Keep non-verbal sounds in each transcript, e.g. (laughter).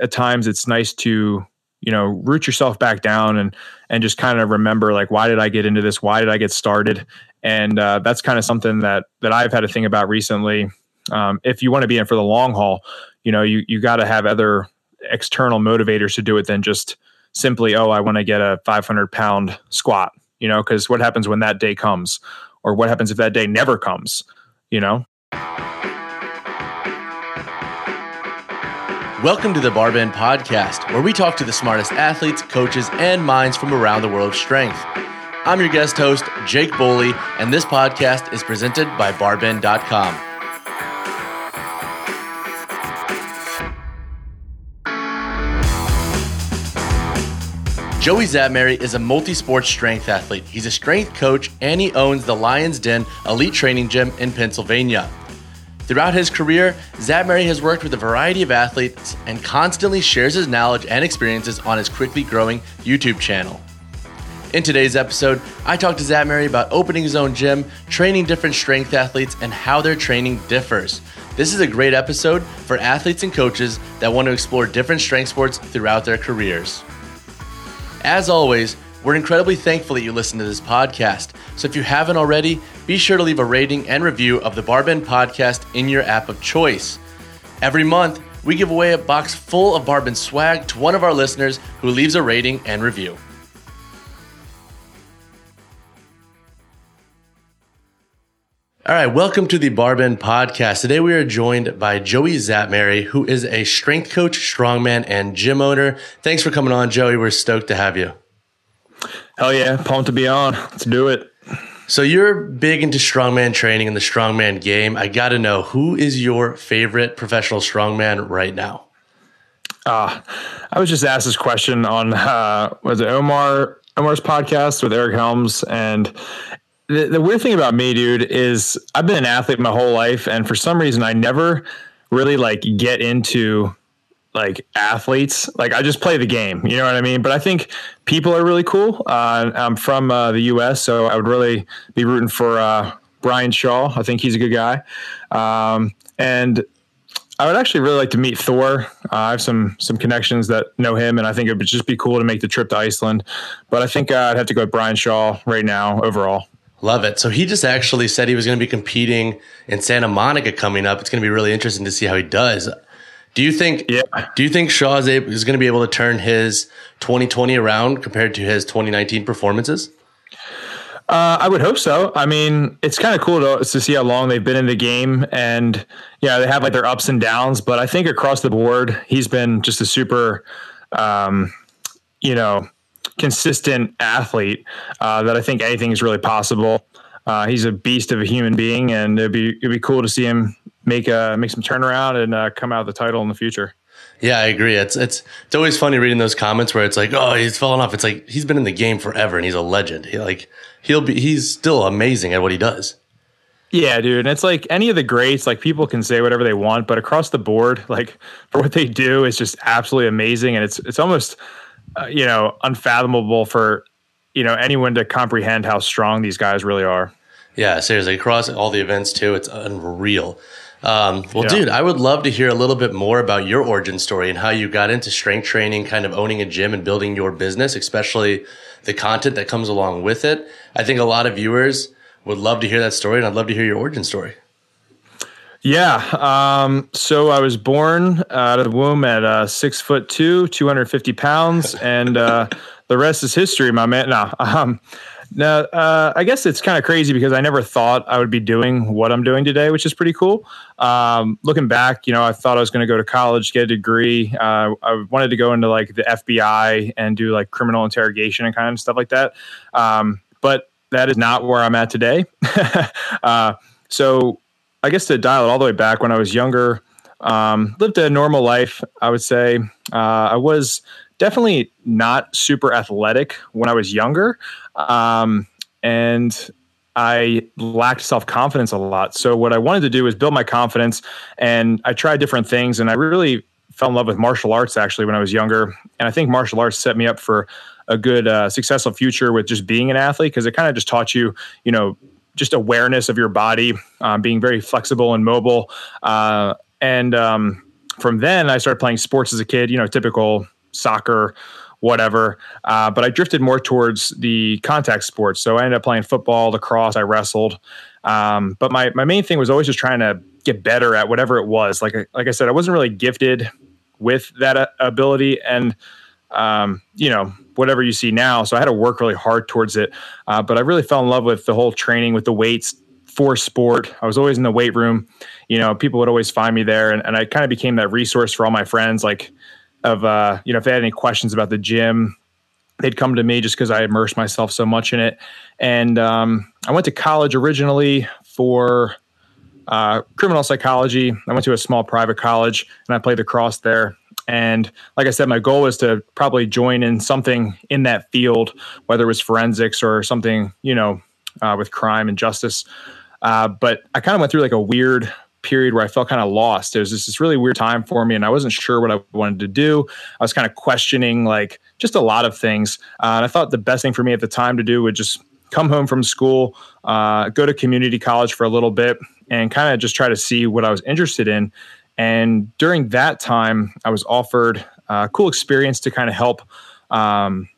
at times it's nice to you know root yourself back down and and just kind of remember like why did i get into this? Why did i get started? And uh, that's kind of something that that i've had to think about recently. Um, if you want to be in for the long haul you know you you got to have other external motivators to do it than just simply oh i want to get a 500 pound squat you know because what happens when that day comes? Or what happens if that day never comes? You know Welcome to the Barbend Podcast, where we talk to the smartest athletes, coaches, and minds from around the world of strength. I'm your guest host, Jake Boly, and this podcast is presented by Barbend.com. Joey Szatmary is a multi sport strength athlete. He's a strength coach and he owns the Lion's Den Elite Training Gym in Pennsylvania. Throughout his career, Szatmary has worked with a variety of athletes and constantly shares his knowledge and experiences on his quickly growing YouTube channel. In today's episode, I talked to Szatmary about opening his own gym, training different strength athletes, and how their training differs. This is a great episode for athletes and coaches that want to explore different strength sports throughout their careers. As always, we're incredibly thankful that you listen to this podcast. So if you haven't already, be sure to leave a rating and review of the Barbend podcast in your app of choice. Every month, we give away a box full of Barbend swag to one of our listeners who leaves a rating and review. All right, welcome to the Barbend podcast. Today we are joined by Joey Szatmary, who is a strength coach, strongman, and gym owner. Thanks for coming on, Joey. We're stoked to have you. Hell yeah, pumped to be on. Let's do it. So you're big into strongman training and the strongman game. I got to know who is your favorite professional strongman right now? Uh, I was just asked this question on uh, was it Omar Omar's podcast with Eric Helms, and the, the weird thing about me, dude, is I've been an athlete my whole life, and for some reason, I never really like get into like athletes. Like I just play the game, you know what I mean? But I think people are really cool. Uh, I'm from uh, the U.S., so I would really be rooting for uh, Brian Shaw. I think he's a good guy, um, and I would actually really like to meet Thor. Uh, I have some some connections that know him, and I think it would just be cool to make the trip to Iceland. But I think uh, I'd have to go with Brian Shaw right now overall. Love it. So he just actually said he was going to be competing in Santa Monica coming up. It's going to be really interesting to see how he does. Do you think? Yeah. Do you think Shaw is, able, is going to be able to turn his 2020 around compared to his 2019 performances? Uh, I would hope so. I mean, it's kind of cool to, to see how long they've been in the game, and yeah, they have like their ups and downs. But I think across the board, he's been just a super, um, you know, consistent athlete. Uh, that I think anything is really possible. Uh, he's a beast of a human being, and it'd be it'd be cool to see him make a make some turnaround and uh, come out of the title in the future. Yeah, I agree. It's it's it's always funny reading those comments where it's like, oh, he's fallen off. It's like he's been in the game forever and he's a legend. He like he'll be he's still amazing at what he does. Yeah, dude. And it's like any of the greats, like people can say whatever they want, but across the board, (laughs) like for what they do is just absolutely amazing. And it's it's almost uh, you know unfathomable for you know anyone to comprehend how strong these guys really are. Yeah, seriously, across all the events too, it's unreal. Um, well, yeah. dude, I would love to hear a little bit more about your origin story and how you got into strength training, kind of owning a gym and building your business, especially the content that comes along with it. I think a lot of viewers would love to hear that story, and I'd love to hear your origin story. Yeah. Um, so I was born out of the womb at uh, six foot two, 250 pounds, and uh, the rest is history, my man. No, um, now, uh, I guess it's kind of crazy because I never thought I would be doing what I'm doing today, which is pretty cool. Um, looking back, you know, I thought I was going to go to college, get a degree. Uh, I wanted to go into like the FBI and do like criminal interrogation and kind of stuff like that. Um, but that is not where I'm at today. (laughs) uh, so, I guess to dial it all the way back, when I was younger, um, lived a normal life. I would say uh, I was definitely not super athletic when I was younger. Um, and I lacked self confidence a lot. So, what I wanted to do was build my confidence, and I tried different things. And I really fell in love with martial arts actually when I was younger. And I think martial arts set me up for a good, uh, successful future with just being an athlete because it kind of just taught you, you know, just awareness of your body, um, being very flexible and mobile. Uh, and um, from then, I started playing sports as a kid. You know, typical soccer, whatever. Uh, but I drifted more towards the contact sports. So I ended up playing football, lacrosse. I wrestled. Um, but my my main thing was always just trying to get better at whatever it was. Like like I said, I wasn't really gifted with that uh, ability, and um, you know whatever you see now. So I had to work really hard towards it. Uh, but I really fell in love with the whole training with the weights for sport. I was always in the weight room. You know, people would always find me there, and, and I kind of became that resource for all my friends. Like, of uh, you know, if they had any questions about the gym, they'd come to me just because I immersed myself so much in it. And um, I went to college originally for uh, criminal psychology. I went to a small private college and I played lacrosse there. And like I said, my goal was to probably join in something in that field, whether it was forensics or something, you know, uh, with crime and justice. Uh, but I kind of went through like a weird period where I felt kind of lost. It was just this really weird time for me, and I wasn't sure what I wanted to do. I was kind of questioning like just a lot of things. Uh, and I thought the best thing for me at the time to do would just come home from school, uh, go to community college for a little bit, and kind of just try to see what I was interested in. And during that time, I was offered a cool experience to kind of help um,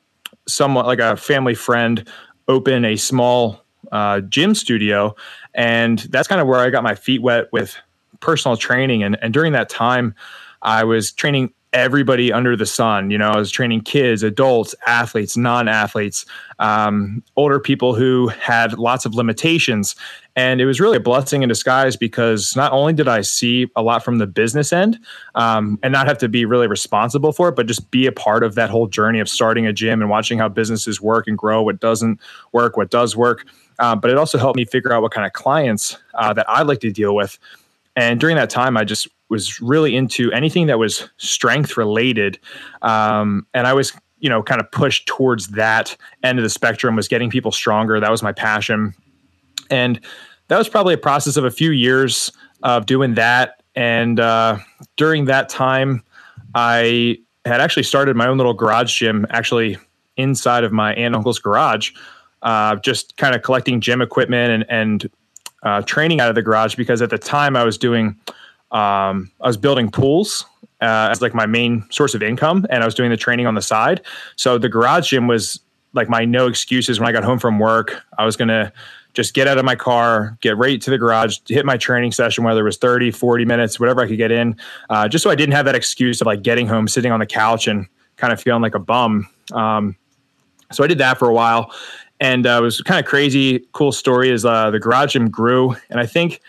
somewhat like a family friend open a small uh, gym studio. And that's kind of where I got my feet wet with personal training. And, and during that time, I was training everybody under the sun. You know, I was training kids, adults, athletes, non athletes, um, older people who had lots of limitations. And it was really a blessing in disguise because not only did I see a lot from the business end um, and not have to be really responsible for it, but just be a part of that whole journey of starting a gym and watching how businesses work and grow, what doesn't work, what does work. Uh, but it also helped me figure out what kind of clients uh, that I like to deal with. And during that time, I just was really into anything that was strength related. Um, and I was, you know, kind of pushed towards that end of the spectrum was getting people stronger. That was my passion. And that was probably a process of a few years of doing that. And uh, during that time, I had actually started my own little garage gym, actually inside of my aunt and uncle's garage, uh, just kind of collecting gym equipment and, and uh, training out of the garage because at the time I was doing, um, I was building pools uh, as like my main source of income, and I was doing the training on the side. So the garage gym was like my no excuses when I got home from work. I was gonna just get out of my car, get right to the garage, hit my training session, whether it was 30, 40 minutes, whatever I could get in, uh, just so I didn't have that excuse of like getting home, sitting on the couch and kind of feeling like a bum. Um, so I did that for a while. And uh, it was kind of crazy. Cool story is uh, the garage gym grew. And I think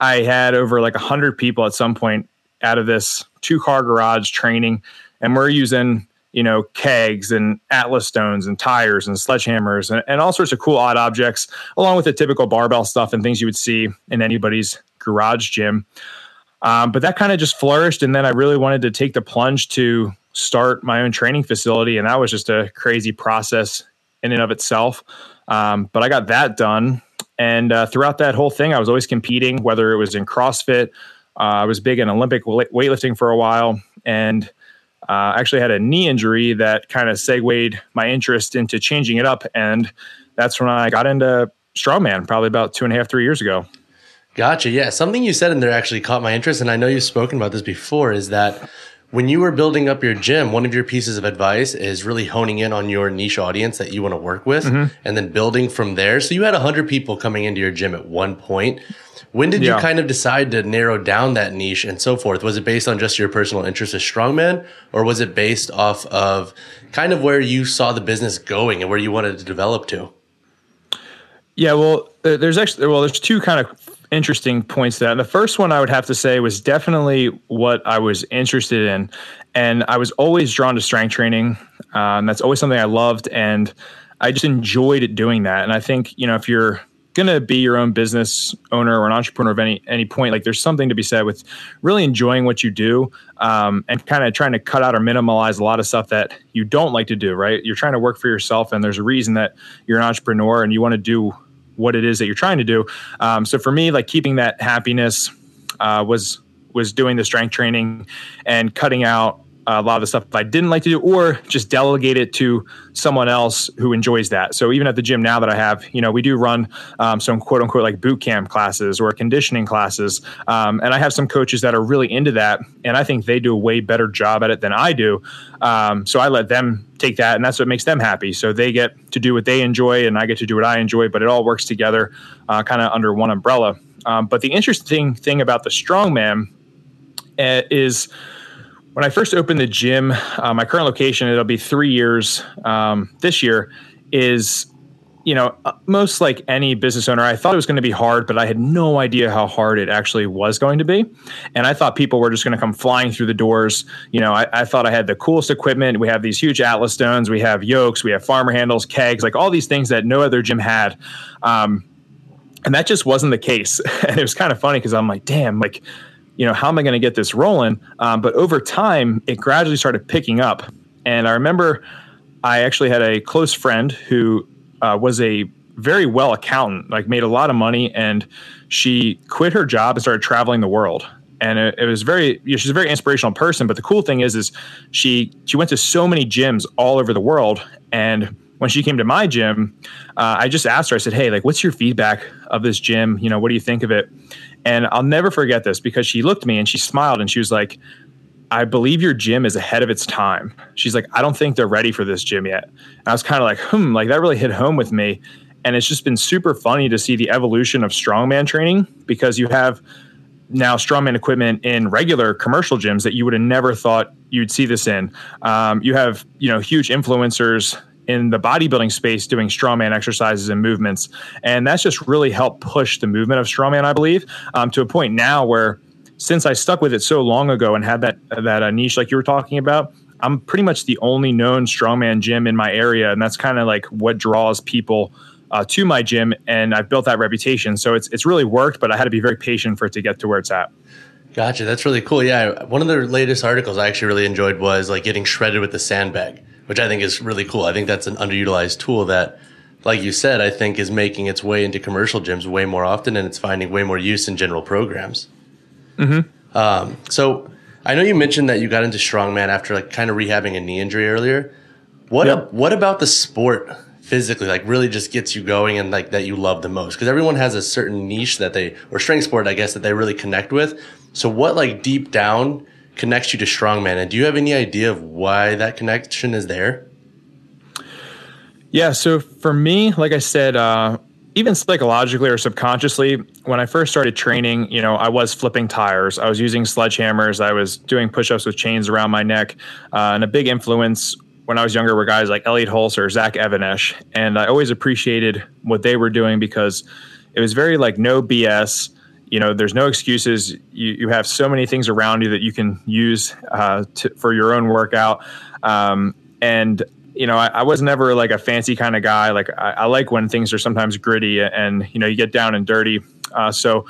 I had over like 100 people at some point out of this two car garage training. And we're using you know, kegs and Atlas stones and tires and sledgehammers and, and all sorts of cool odd objects, along with the typical barbell stuff and things you would see in anybody's garage gym. Um, but that kind of just flourished. And then I really wanted to take the plunge to start my own training facility. And that was just a crazy process in and of itself. Um, but I got that done. And uh, throughout that whole thing, I was always competing, whether it was in CrossFit. Uh, I was big in Olympic weightlifting for a while. And uh, actually had a knee injury that kind of segued my interest into changing it up. And that's when I got into strongman, probably about two and a half, three years ago. Gotcha. Yeah. Something you said in there actually caught my interest. And I know you've spoken about this before is that when you were building up your gym, one of your pieces of advice is really honing in on your niche audience that you want to work with mm-hmm. and then building from there. So you had 100 people coming into your gym at one point. When did yeah. you kind of decide to narrow down that niche and so forth? Was it based on just your personal interest as strongman, or was it based off of kind of where you saw the business going and where you wanted to develop to? Yeah, well, there's actually well, there's two kind of interesting points to that. And the first one I would have to say was definitely what I was interested in, and I was always drawn to strength training. Um, that's always something I loved, and I just enjoyed doing that. And I think you know if you're going to be your own business owner or an entrepreneur of any any point, like there's something to be said with really enjoying what you do um, and kind of trying to cut out or minimize a lot of stuff that you don't like to do. Right? You're trying to work for yourself, and there's a reason that you're an entrepreneur and you want to do what it is that you're trying to do. Um, so for me, like keeping that happiness uh, was was doing the strength training and cutting out a lot of the stuff I didn't like to do, or just delegate it to someone else who enjoys that. So even at the gym now that I have, you know, we do run um, some quote unquote like boot camp classes or conditioning classes, um, and I have some coaches that are really into that, and I think they do a way better job at it than I do. Um, so I let them take that, and that's what makes them happy. So they get to do what they enjoy, and I get to do what I enjoy, but it all works together, uh, kind of under one umbrella. Um, but the interesting thing about the strongman uh, is when I first opened the gym, uh, my current location, it'll be three years um, this year, is, you know, uh, most like any business owner, I thought it was going to be hard, but I had no idea how hard it actually was going to be. And I thought people were just going to come flying through the doors. You know, I, I, thought I had the coolest equipment. We have these huge Atlas stones, we have yokes, we have farmer handles, kegs, like all these things that no other gym had. Um, and that just wasn't the case. (laughs) and it was kind of funny because I'm like, damn, like, you know, how am I going to get this rolling? Um, but over time, it gradually started picking up. And I remember I actually had a close friend who uh, was a very well accountant, like made a lot of money, and she quit her job and started traveling the world. And it, it was very, you know, she's a very inspirational person. But the cool thing is, is she she went to so many gyms all over the world, and when she came to my gym, uh, I just asked her. I said, "Hey, like, what's your feedback of this gym? You know, what do you think of it?" And I'll never forget this because she looked at me and she smiled and she was like, I believe your gym is ahead of its time. She's like, I don't think they're ready for this gym yet. And I was kind of like, hmm, like that really hit home with me. And it's just been super funny to see the evolution of strongman training because you have now strongman equipment in regular commercial gyms that you would have never thought you'd see this in. Um, you have, you know, huge influencers in the bodybuilding space doing strongman exercises and movements. And that's just really helped push the movement of strongman, I believe, um, to a point now where since I stuck with it so long ago and had that that uh, niche like you were talking about, I'm pretty much the only known strongman gym in my area, and that's kind of like what draws people uh, to my gym. And I've built that reputation, so it's it's really worked. But I had to be very patient for it to get to where it's at. Gotcha. That's really cool. Yeah, one of the latest articles I actually really enjoyed was like getting shredded with the sandbag which I think is really cool. I think that's an underutilized tool that, like you said, I think is making its way into commercial gyms way more often, and it's finding way more use in general programs. Mm-hmm. Um, so I know you mentioned that you got into strongman after like kind of rehabbing a knee injury earlier. What yep. what about the sport physically like really just gets you going and like that you love the most? Because everyone has a certain niche that they or strength sport, I guess, that they really connect with. So what like deep down connects you to strongman and do you have any idea of why that connection is there? Yeah so for me like i said uh, even psychologically or subconsciously when i first started training you know i was flipping tires. I was using sledgehammers. I was doing push-ups with chains around my neck. Uh, and a big influence when i was younger were guys like elliott hulse or zach even-esh. And i always appreciated what they were doing because it was very like no bs you know there's no excuses. You, you have so many things around you that you can use uh, to, for your own workout. Um, and you know I, I, was never like a fancy kind of guy. Like I, I, like when things are sometimes gritty and you know you get down and dirty. Uh, so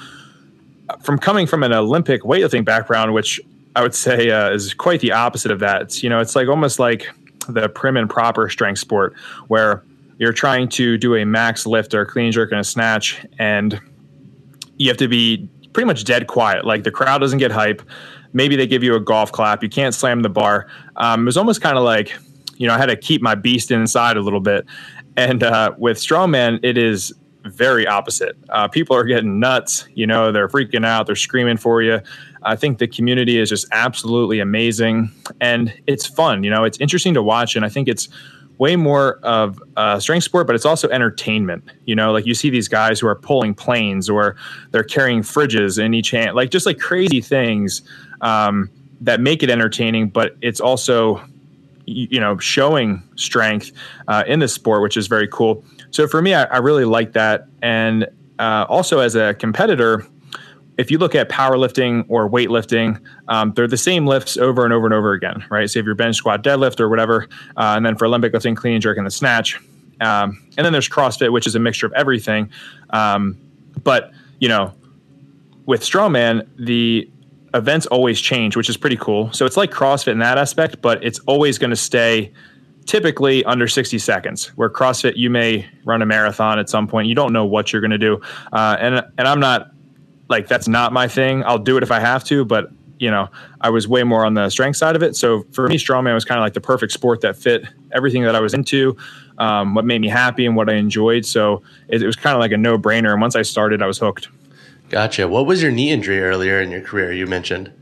from coming from an olympic weightlifting background which i would say uh, is quite the opposite of that it's you know it's like almost like the prim and proper strength sport where you're trying to do a max lift or a clean jerk and a snatch and you have to be pretty much dead quiet. Like the crowd doesn't get hype. Maybe they give you a golf clap. You can't slam the bar. Um, it was almost kind of like, you know, I had to keep my beast inside a little bit. And uh, with strongman, it is very opposite. Uh, people are getting nuts. You know, they're freaking out. They're screaming for you. I think the community is just absolutely amazing, and it's fun. You know, it's interesting to watch, and I think it's way more of a strength sport, but it's also entertainment. You know, like you see these guys who are pulling planes or they're carrying fridges in each hand, like just like crazy things um, that make it entertaining, but it's also you know showing strength uh, in the sport, which is very cool. So for me, I, I really like that, and uh, also as a competitor, if you look at powerlifting or weightlifting, um, they're the same lifts over and over and over again, right? So if you're bench, squat, deadlift, or whatever, uh, and then for Olympic lifting, clean and jerk, and the snatch, um, and then there's CrossFit, which is a mixture of everything. Um, but you know, with strongman, the events always change, which is pretty cool. So it's like CrossFit in that aspect, but it's always going to stay typically under 60 seconds. Where CrossFit, you may run a marathon at some point. You don't know what you're going to do, uh, and and I'm not like that's not my thing. I'll do it if I have to, but you know, I was way more on the strength side of it. So for me, strongman was kind of like the perfect sport that fit everything that I was into, um, what made me happy and what I enjoyed. So it, it was kind of like a no brainer. And once I started, I was hooked. Gotcha. What was your knee injury earlier in your career? You mentioned.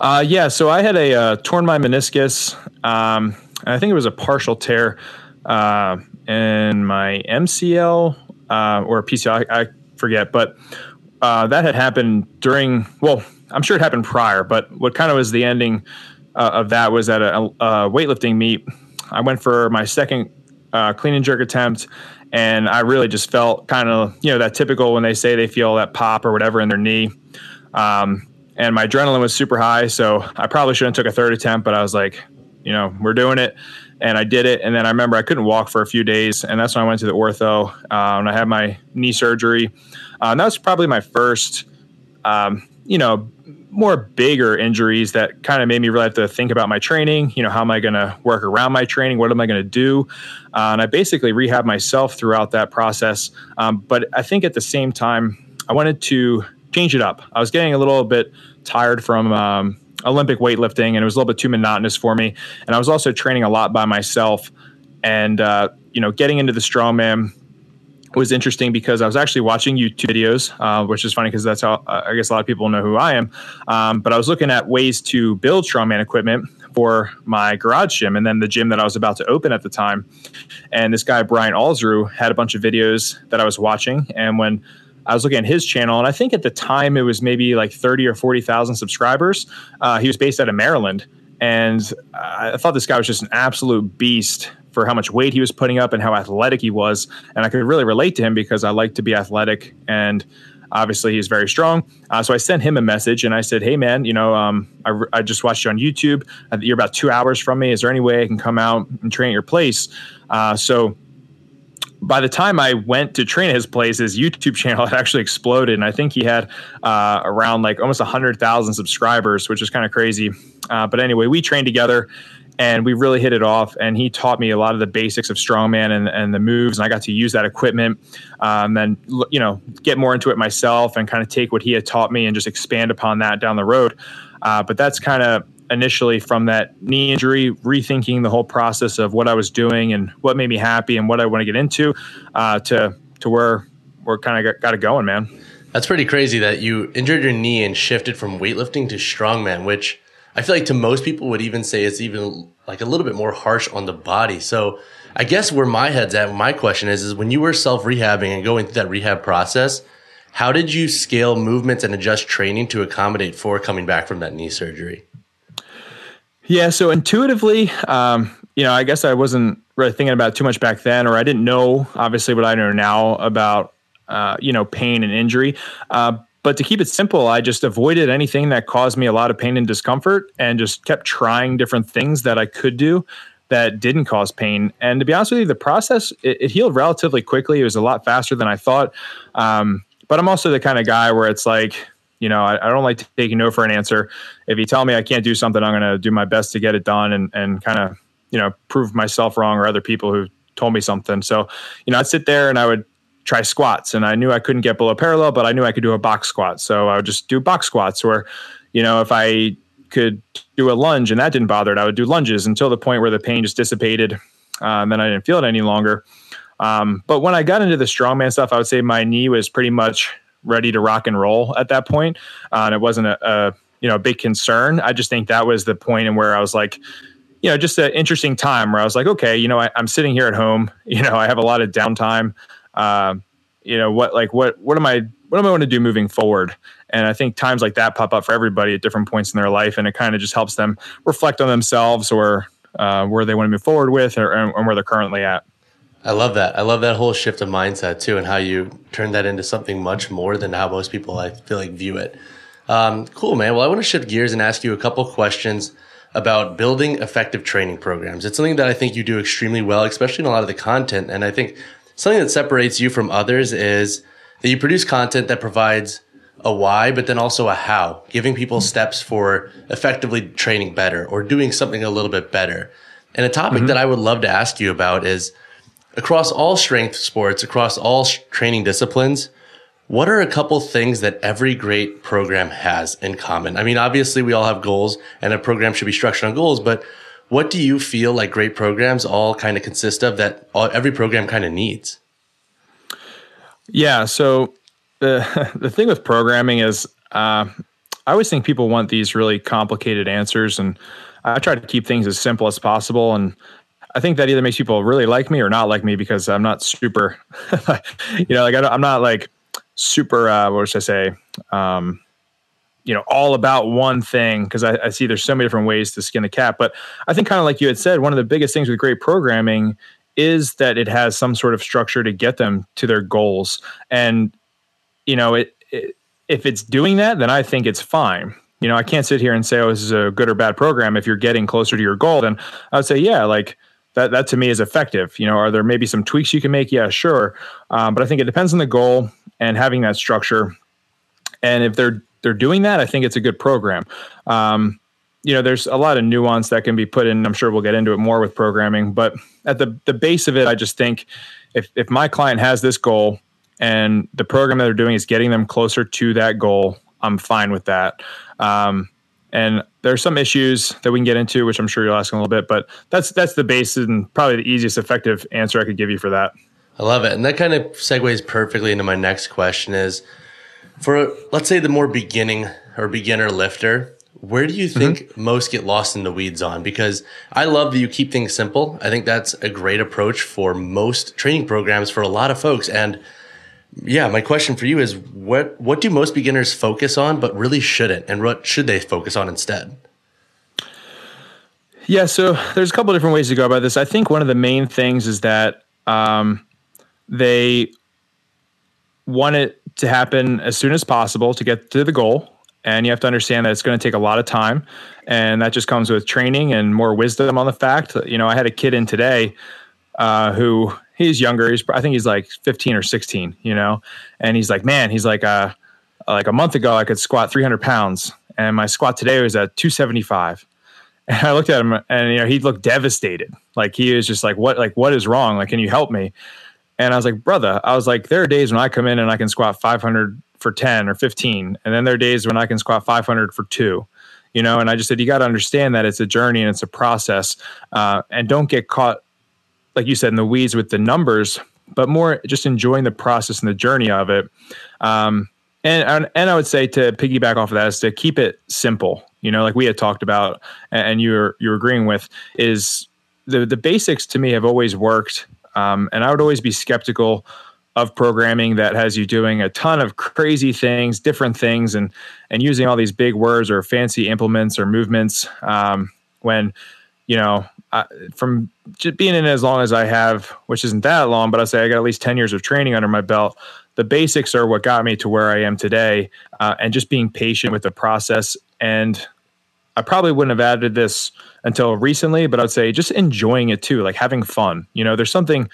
Uh, yeah, so I had a uh, torn my meniscus. Um, I think it was a partial tear uh, in my MCL uh, or PCL. I, I forget, but uh, that had happened during. Well, I'm sure it happened prior, but what kind of was the ending uh, of that was at a, a, weightlifting meet. I went for my second clean and jerk attempt, and I really just felt kind of you know that typical when they say they feel that pop or whatever in their knee. Um, and my adrenaline was super high. So I probably shouldn't took a third attempt, but I was like, you know, we're doing it, and I did it. And then I remember I couldn't walk for a few days, and that's when I went to the ortho uh, and I had my knee surgery. And that was probably my first, um, you know, more bigger injuries that kind of made me really have to think about my training. You know, how am I going to work around my training? What am I going to do? Uh, and I basically rehab myself throughout that process. Um, but I think at the same time, I wanted to change it up. I was getting a little bit tired from um, Olympic weightlifting, and it was a little bit too monotonous for me. And I was also training a lot by myself, and uh, you know, getting into the strongman was interesting because I was actually watching YouTube videos, uh, which is funny because that's how uh, I guess a lot of people know who I am. Um, but I was looking at ways to build strongman equipment for my garage gym and then the gym that I was about to open at the time. And this guy Brian Alsruhe had a bunch of videos that I was watching, and when I was looking at his channel, and I think at the time it was maybe like 30 or 40,000 subscribers. Uh, he was based out of Maryland. And I thought this guy was just an absolute beast for how much weight he was putting up and how athletic he was. And I could really relate to him because I like to be athletic. And obviously, he's very strong. Uh, so I sent him a message and I said, Hey, man, you know, um, I, I, just watched you on YouTube. You're about two hours from me. Is there any way I can come out and train at your place? Uh, so by the time I went to train at his place, his YouTube (laughs) channel had actually exploded, and I think he had uh, around like almost hundred thousand subscribers, which is kind of crazy. Uh, but anyway, we trained together, and we really hit it off. And he taught me a lot of the basics of strongman and, and the moves, and I got to use that equipment, um, and you know get more into it myself, and kind of take what he had taught me and just expand upon that down the road. Uh, but that's kind of initially from that knee injury, rethinking the whole process of what I was doing and what made me happy and what I want to get into, uh, to to where we're kind of got, got it going, man. That's pretty crazy that you injured your knee and shifted from weightlifting to strongman, which I feel like to most people would even say it's even like a little bit more harsh on the body. So I guess where my head's at, my question is, is when you were self rehabbing and going through that rehab process, how did you scale movements and adjust training to accommodate for coming back from that knee surgery? Yeah, so intuitively, um, you know, I guess I wasn't really thinking about too much back then, or I didn't know obviously what I know now about uh, you know pain and injury. Uh, but to keep it simple, I just avoided anything that caused me a lot of pain and discomfort, and just kept trying different things that I could do that didn't cause pain. And to be honest with you, the process it, it healed relatively quickly. It was a lot faster than I thought. Um, but I'm also the kind of guy where it's like you know, I, I, don't like taking no for an answer. If you tell me I can't do something, I'm going to do my best to get it done and, and kind of, you know, prove myself wrong or other people who told me something. So, you know, I'd sit there and I would try squats and I knew I couldn't get below parallel, but I knew I could do a box squat. So I would just do box squats or, you know, if I could do a lunge and that didn't bother it, I would do lunges until the point where the pain just dissipated. Um, then I didn't feel it any longer. Um, but when I got into the strongman stuff, I would say my knee was pretty much ready to rock and roll at that point. Uh, and it wasn't a, a you know a big concern. I just think that was the point in where I was like, you know, just an interesting time where I was like, okay, you know, I, am sitting here at home. (laughs) You know, I have a lot of downtime. Uh, you know, what like what what am I what am I going to do moving forward? And I think times like that pop up for everybody at different points in their life, and it kind of just helps them reflect on themselves or uh, where they want to move forward with, or and where they're currently at. I love that. I love that whole shift of mindset too, and how you turn that into something much more than how most people I feel like view it. Um, cool, man. Well, I want to shift gears and ask you a couple questions about building effective training programs. It's something that I think you do extremely well, especially in a lot of the content. And I think something that separates you from others is that you produce content that provides a why, but then also a how, giving people steps for effectively training better or doing something a little bit better. And a topic mm-hmm. that I would love to ask you about is across all strength sports, across all training disciplines, What are a couple things that every great program has in common? I mean, obviously we all have goals and a program should be structured on goals, but what do you feel like great programs all kind of consist of that all, every program kind of needs? Yeah. So the (laughs) the thing with programming is, uh, I always think people want these really complicated answers, and I try to keep things as simple as possible. And I think that either makes people really like me or not like me because I'm not super, (laughs) you know, like I am not like super. Uh, what should I say? Um, you know, all about one thing because I, I see there's so many different ways to skin a cat. But I think kind of like you had said, one of the biggest things with great programming is that it has some sort of structure to get them to their goals. And you know, it, it if it's doing that, then I think it's fine. You know, I can't sit here and say, oh, this is a good or bad program. If you're getting closer to your goal, then I would say, yeah, like that, that to me is effective. You know, are there maybe some tweaks you can make? Yeah, sure. Um, but I think it depends on the goal and having that structure. And if they're, they're doing that, I think it's a good program. Um, you know, there's a lot of nuance that can be put in. I'm sure we'll get into it more with programming, but at the, the base of it, I just think if, if my client has this goal and the program that they're doing is getting them closer to that goal, I'm fine with that. Um, and there are some issues that we can get into, which I'm sure you'll ask in a little bit, but that's that's the base and probably the easiest effective answer I could give you for that. I love it. And that kind of segues perfectly into my next question is for let's say the more beginning or beginner lifter, where do you mm-hmm. think mm-hmm. most get lost in the weeds on? Because I love that you keep things simple. I think that's a great approach for most training programs for a lot of folks. And yeah, my question for you is what what do most beginners focus on but really shouldn't and what should they focus on instead? Yeah, so there's a couple different ways to go about this. I think one of the main things is that um, they want it to happen as soon as possible to get to the goal. And you have to understand that it's going to take a lot of time. And that just comes with training and more wisdom on the fact. You know, I had a kid in today uh, who he's younger. He's I think he's like 15 or 16, you know, and he's like, man, he's like, uh, like a month ago I could squat 300 pounds, and my squat today was at 275. (laughs) And I looked at him, and you know, he looked devastated. Like he was just like, what, like what is wrong? Like, can you help me? And I was like, brother, I was like, there are days when I come in and I can squat 500 for 10 or 15, and then there are days when I can squat 500 for two you know and i just said you got to understand that it's a journey and it's a process uh, and don't get caught like you said, in the weeds with the numbers, but more just enjoying the process and the journey of it. Um, and, and, I would say to piggyback off of that is to keep it simple. You know, like we had talked about, and you're you're agreeing with, is the the basics to me have always worked. Um, and I would always be skeptical of programming that has you doing a ton of crazy things, different things, and and using all these big words or fancy implements or movements. Um, when you know from just being in as long as I have, which isn't that long, but I say I got at least 10 years of training under my belt. The basics are what got me to where I am today, uh, and just being patient with the process. And I probably wouldn't have added this until recently, but I'd say just enjoying it too, like having fun. You know, there's something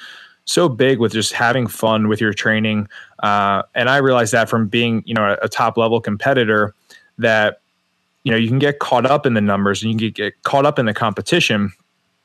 so big with just having fun with your training. Uh, and I realized that from being, you know, a, a top level competitor that, you know, you can get caught up in the numbers and you can get caught up in the competition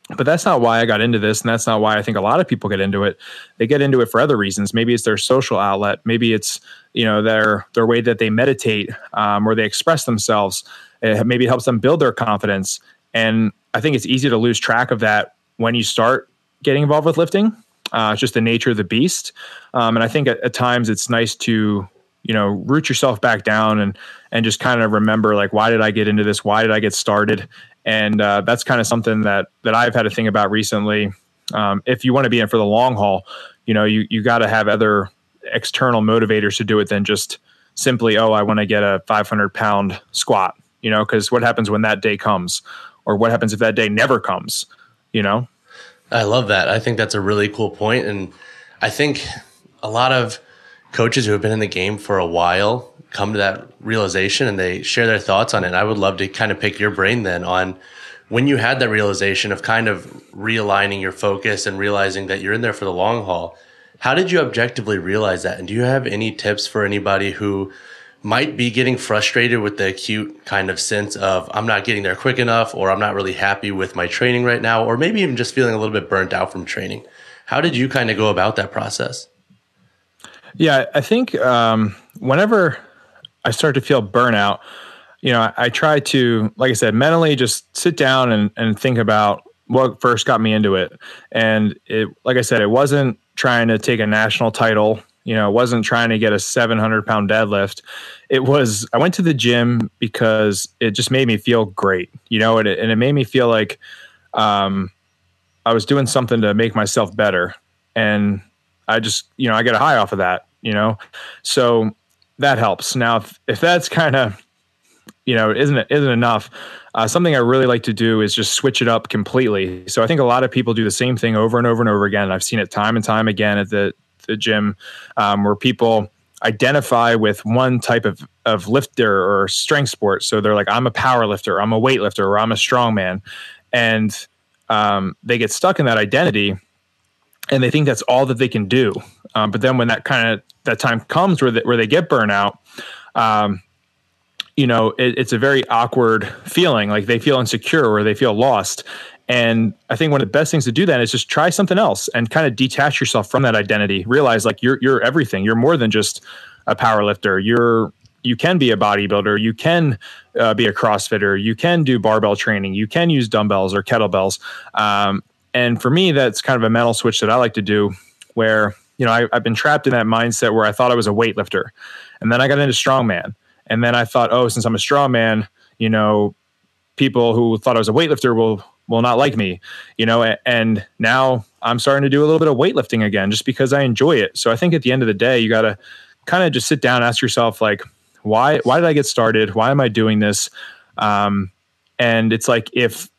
but that's not why I got into this, and that's not why I think a lot of people get into it. They get into it for other reasons. Maybe it's their social outlet. Maybe it's you know their their way that they meditate um, or they express themselves. It, maybe it helps them build their confidence. And I think it's easy to lose track of that when you start getting involved with lifting. Uh, it's just the nature of the beast. Um, and I think at, at times it's nice to you know root yourself back down and and just kind of remember like why did i get into this why did i get started and uh, that's kind of something that that I've had to think about recently. Um, if you want to be in for the long haul, you know, you you got to have other external motivators to do it than just simply, oh, I want to get a 500 pound squat. You know, because what happens when that day comes, or what happens if that day never comes? You know. I love that. I think that's a really cool point, and I think a lot of coaches who have been in the game for a while come to that realization and they share their thoughts on it. and I would love to kind of pick your brain then on when you had that realization of kind of realigning your focus and realizing that you're in there for the long haul. How did you objectively realize that? And do you have any tips for anybody who might be getting frustrated with the acute kind of sense of I'm not getting there quick enough or I'm not really happy with my training right now or maybe even just feeling a little bit burnt out from training? How did you kind of go about that process? Yeah, I think um, whenever I start to feel burnout, you know, I, I, try to, like I said, mentally just sit down and, and think about what first got me into it. And it, like I said, it wasn't trying to take a national title. You know, it wasn't trying to get a 700 pound deadlift. It was, I went to the gym because it just made me feel great, you know, and it, and it made me feel like um, I was doing something to make myself better. And I just, you know, I get a high off of that, you know? So that helps. Now, if, if that's kind of, you know, isn't, isn't enough, uh, something I really like to do is just switch it up completely. So I think a lot of people do the same thing over and over and over again. I've seen it time and time again at the, the gym um, where people identify with one type of, of lifter or strength sport. So they're like, I'm a power lifter, I'm a weightlifter, or I'm a strongman. And um, they get stuck in that identity and they think that's all that they can do. Um, but then when that kind of that time comes where they, where they get burnout, um, you know, it, it's a very awkward feeling. Like they feel insecure or they feel lost. And I think one of the best things to do then is just try something else and kind of detach yourself from that identity. Realize like you're you're everything. You're more than just a power lifter. You're you can be a bodybuilder. You can uh, be a CrossFitter. You can do barbell training. You can use dumbbells or kettlebells. Um, and for me, that's kind of a mental switch that I like to do where, you know, I, have been trapped in that mindset where I thought I was a weightlifter. And then I got into strongman. And then I thought, oh, since I'm a strongman, you know, people who thought I was a weightlifter will will not like me, you know, and now I'm starting to do a little bit of weightlifting again just because I enjoy it. So I think at the end of the day, you got to kind of just sit down, ask yourself like, why why did I get started? Why am I doing this? Um, and it's like if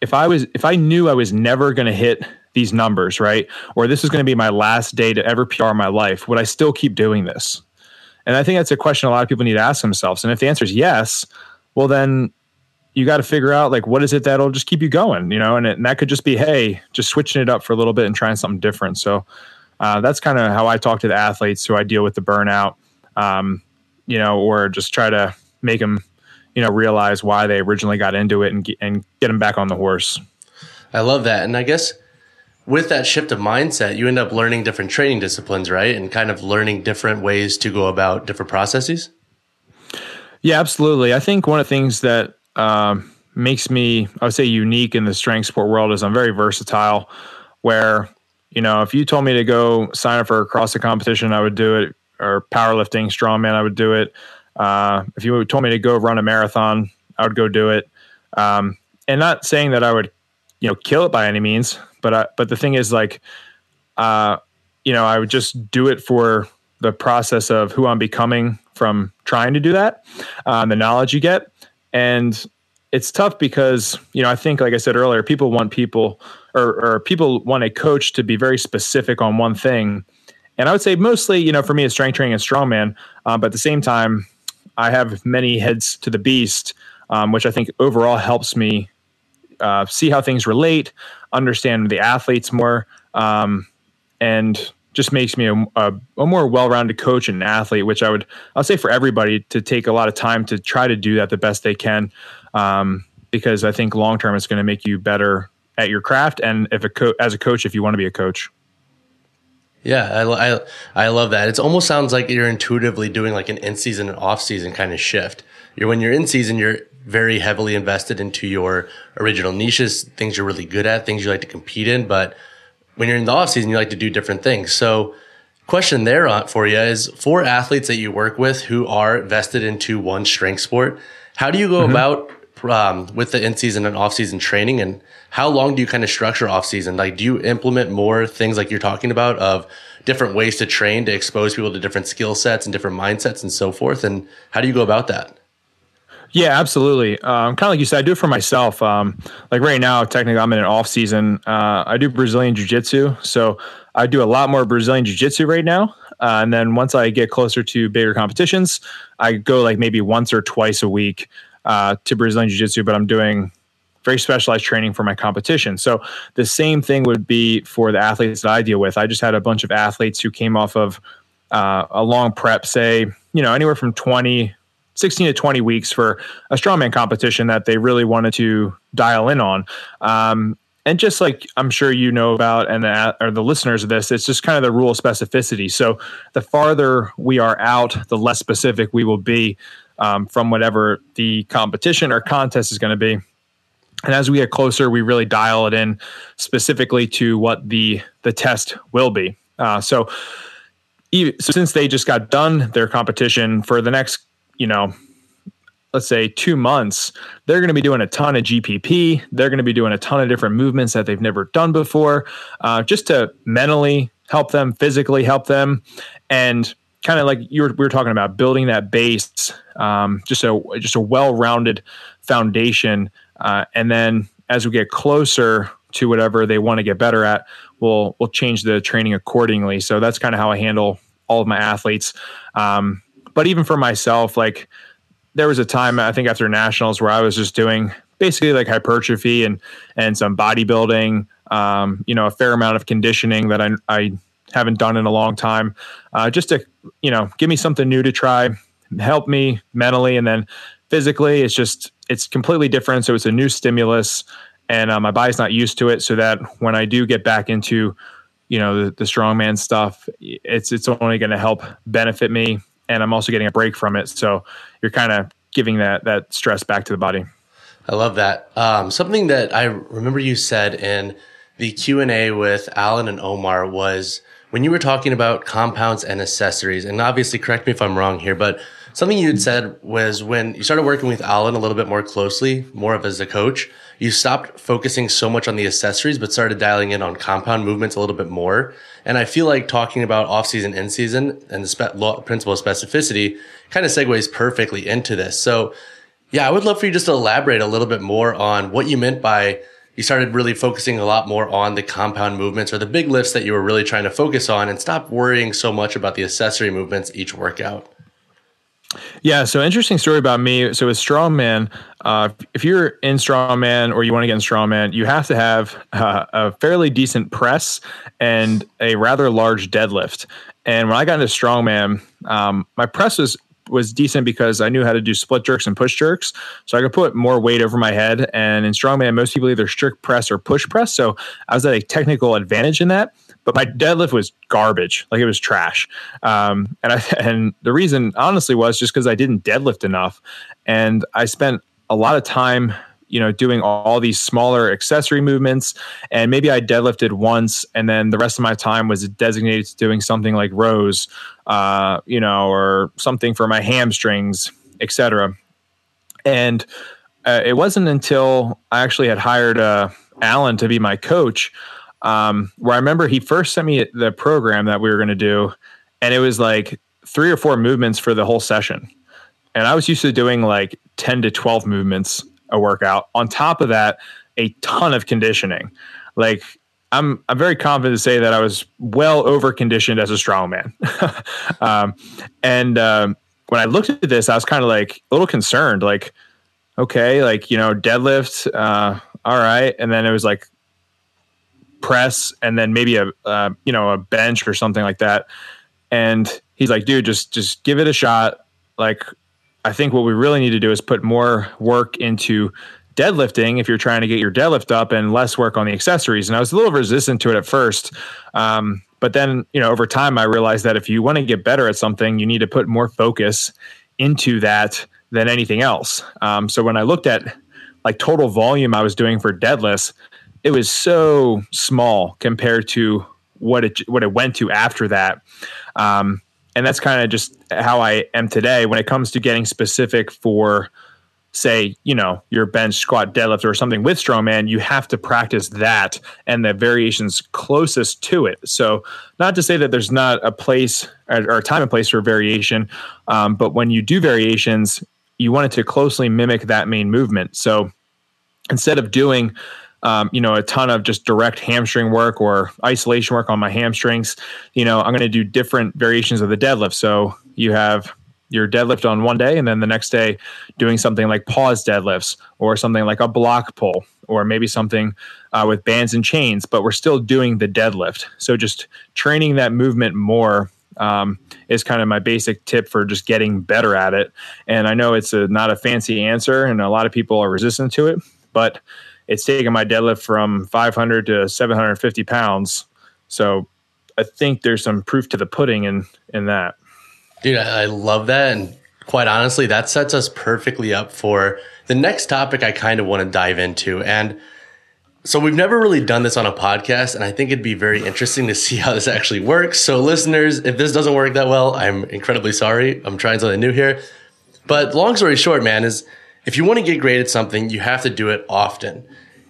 if I was if I knew I was never going to hit these numbers, right? Or this is going to be my last day to ever PR my life, would I still keep doing this? And I think that's a question a lot of people need to ask themselves. And if the answer is yes, well then you got to figure out like what is it that'll just keep you going, you know? And, it, and that could just be hey, just switching it up for a little bit and trying something different. So uh, that's kind of how I talk to the athletes who I deal with the burnout, um, you know, or just try to make them you know realize why they originally got into it and get, and get them back on the horse. I love that, and I guess with that shift of mindset, you end up learning different training disciplines, right? And kind of learning different ways to go about different processes. Yeah, absolutely. I think one of the things that um, makes me, I would say, unique in the strength sport world is I'm very versatile. Where you know, if you told me to go sign up for a CrossFit competition, I would do it, or powerlifting, strongman, I would do it. Uh, if you told me to go run a marathon, I would go do it. Um, and not saying that I would, you know, kill it by any means, but I, but the thing is, like, uh, you know, I would just do it for the process of who I'm becoming from trying to do that, um, the knowledge you get, and it's tough because you know I think, like I said earlier, people want people or, or people want a coach to be very specific on one thing, and I would say mostly, you know, for me, it's strength training and strongman, um, but at the same time, I have many heads to the beast, um, which I think overall helps me uh, see how things relate, understand the athletes more, um, and just makes me a, a, a more well-rounded coach and athlete. Which I would I'll say for everybody to take a lot of time to try to do that the best they can, um, because I think long term it's going to make you better at your craft and if a co- as a coach if you want to be a coach. Yeah, I, I, I love that. It almost sounds like you're intuitively doing like an in season and off season kind of shift. You're when you're in season, you're very heavily invested into your original niches, things you're really good at, things you like to compete in. But when you're in the off season, you like to do different things. So, question there for you is for athletes that you work with who are vested into one strength sport, how do you go mm-hmm. about um, with the in season and off season training and how long do you kind of structure off season? Like, do you implement more things like you're talking about of different ways to train to expose people to different skill sets and different mindsets and so forth? And how do you go about that? Yeah, absolutely. Um, kind of like you said, I do it for myself. Um, like right now, technically, I'm in an off season. Uh, I do Brazilian jiu jitsu, so I do a lot more Brazilian jiu jitsu right now. Uh, and then once I get closer to bigger competitions, I go like maybe once or twice a week uh, to Brazilian Jiu Jitsu, but I'm doing very specialized training for my competition. So the same thing would be for the athletes that I deal with. I just had a bunch of athletes who came off of uh, a long prep, say, you know, anywhere from 20, 16 to 20 weeks for a strongman competition that they really wanted to dial in on. Um, and just like I'm sure you know about, and the, or the listeners of this, it's just kind of the rule of specificity. So the farther we are out, the less specific we will be um, from whatever the competition or contest is going to be. And as we get closer, we really dial it in specifically to what the the test will be. Uh, so, even, so since they just got done their competition for the next, you know, let's say two months, they're going to be doing a ton of GPP. They're going to be doing a ton of different movements that they've never done before, uh, just to mentally help them, physically help them, and kind of like you were, we were talking about building that base, um, just a just a well-rounded foundation, uh, and then as we get closer to whatever they want to get better at, we'll we'll change the training accordingly. So that's kind of how I handle all of my athletes. Um, but even for myself, like there was a time I think after nationals where I was just doing basically like hypertrophy and and some bodybuilding, um, you know, a fair amount of conditioning that I I haven't done in a long time, uh, just to you know give me something new to try, help me mentally, and then physically it's just it's completely different. So it's a new stimulus, and uh, my body's not used to it. So that when I do get back into you know the, the strongman stuff, it's it's only going to help benefit me and I'm also getting a break from it. So you're kind of giving that that stress back to the body. I love that. Um, something that I remember you said in the Q and A with Alan and Omar was when you were talking about compounds and accessories. And obviously, correct me if I'm wrong here, but something you had said was when you started working with Alan a little bit more closely, more of as a coach, you stopped focusing so much on the accessories, but started dialing in on compound movements a little bit more. And I feel like talking about off season, in season, and the spe- law, principle of specificity kind of segues perfectly into this. So, yeah, I would love for you just to elaborate a little bit more on what you meant by you started really focusing a lot more on the compound movements or the big lifts that you were really trying to focus on and stop worrying so much about the accessory movements each workout. Yeah, so interesting story about me. So with strongman, uh, if you're in strongman or you want to get in strongman, you have to have uh, a fairly decent press and a rather large deadlift. And when I got into strongman, um, my press was was decent because I knew how to do split jerks and push jerks. So I could put more weight over my head. And in strongman, most people either strict press or push press. So I was at a technical advantage in that but my deadlift was garbage. Like it was trash. Um, and I, (laughs) and the reason honestly was just because I didn't deadlift enough. And I spent a lot of time, you know, doing all these smaller accessory movements. And maybe I deadlifted once and then the rest of my time was designated to doing something like rows, uh, you know, or something for my hamstrings, etc. And uh, it wasn't until I actually had hired uh, Alan to be my coach um, where I remember he first sent me the program that we were going to do, and it was like three or four movements for the whole session. And I was used to doing like 10 to 12 movements a workout. On top of that, a ton of conditioning. Like I'm I'm very confident to say that I was well over conditioned as a strongman. (laughs) um, and um, when I looked at this, I was kind of like a little concerned. Like, okay, like you know, deadlift, uh, all right, and then it was like press and then maybe a uh, you know a bench or something like that. And he's like dude just just give it a shot. Like i think what we really need to do is put more work into deadlifting if you're trying to get your deadlift up and less work on the accessories. And i was a little resistant to it at first um, but then you know over time i realized that if you want to get better at something you need to put more focus into that than anything else. Um, so when i looked at like total volume i was doing for deadlifts it was so small compared to what it what it went to after that. Um, and that's kind of just how I am today when it comes to getting specific for say, you know, your bench squat deadlift or something with strongman, you have to practice that and the variations closest to it. So, not to say that there's not a place or a time and place for variation, um, but when you do variations, you want it to closely mimic that main movement. So, instead of doing um, you know, a ton of just direct hamstring work or isolation work on my hamstrings. You know, I'm going to do different variations of the deadlift. So you have your deadlift on one day, and then the next day doing something like pause deadlifts or something like a block pull or maybe something uh, with bands and chains, but we're still doing the deadlift. So just training that movement more um, is kind of my basic tip for just getting better at it. And I know it's a, not a fancy answer, and a lot of people are resistant to it, but it's taken my deadlift from 500 to 750 pounds. So I think there's some proof to the pudding in in that. Dude, I love that, and quite honestly, that sets us perfectly up for the next topic I kind of want to dive into. And so we've never really done this on a podcast, and I think it'd be very interesting to see how this actually works. So, listeners, if this doesn't work that well, I'm incredibly sorry. I'm trying something new here. But long story short, man, is if you want to get great at something, you have to do it often.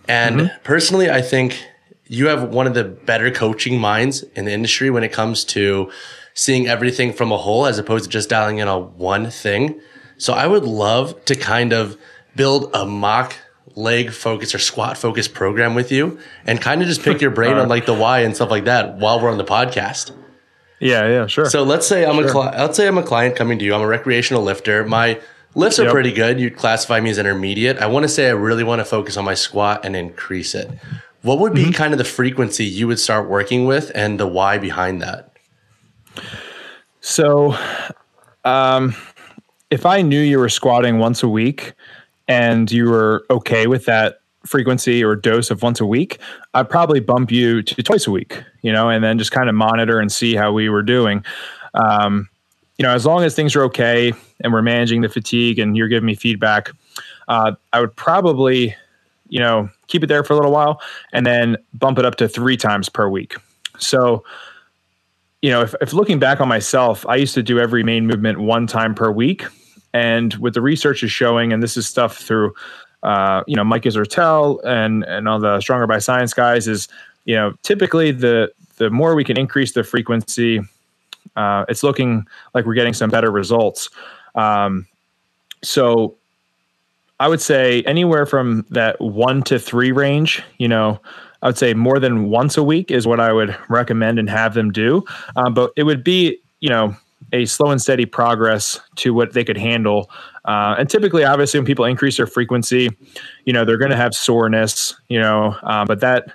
And mm-hmm. personally, I think you have one of the better coaching minds in the industry when it comes to seeing everything from a whole as opposed to just dialing in on one thing. So I would love to kind of build a mock leg focus or squat focus program with you and kind of just pick your (laughs) brain on like the why and stuff like that while we're on the podcast. Yeah, yeah, sure. So let's say I'm sure. a cli- let's say I'm a client coming to you. I'm a recreational lifter. My lifts are yep. pretty good. You'd classify me as intermediate. I want to say I really want to focus on my squat and increase it. What would be mm-hmm. kind of the frequency you would start working with and the why behind that? So, um, if I knew you were squatting once a week and you were okay with that frequency or dose of once a week, I'd probably bump you to twice a week, you know, and then just kind of monitor and see how we were doing. Um, you know, as long as things are okay and we're managing the fatigue and you're giving me feedback, uh, I would probably, you know, keep it there for a little while and then bump it up to three times per week. So, you know, if, if looking back on myself, I used to do every main movement one time per week. And what the research is showing, and this is stuff through, uh, you know, Mike Israetel and and all the Stronger by Science guys, is you know, typically the the more we can increase the frequency, uh, it's looking like we're getting some better results. Um, so I would say anywhere from that one to three range, you know, I would say more than once a week is what I would recommend and have them do. Um, but it would be, you know, a slow and steady progress to what they could handle. Uh, and typically, obviously, when people increase their frequency, you know, they're going to have soreness, you know, uh, but that,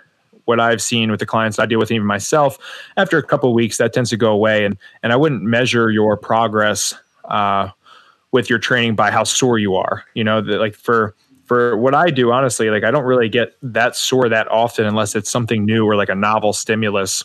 what I've seen with the clients I deal with, even myself, after a couple weeks, that tends to go away. And, and I wouldn't measure your progress uh, with your training by how sore you are, you know, the, like for, for what I do, honestly, like I don't really get that sore that often unless it's something new or like a novel stimulus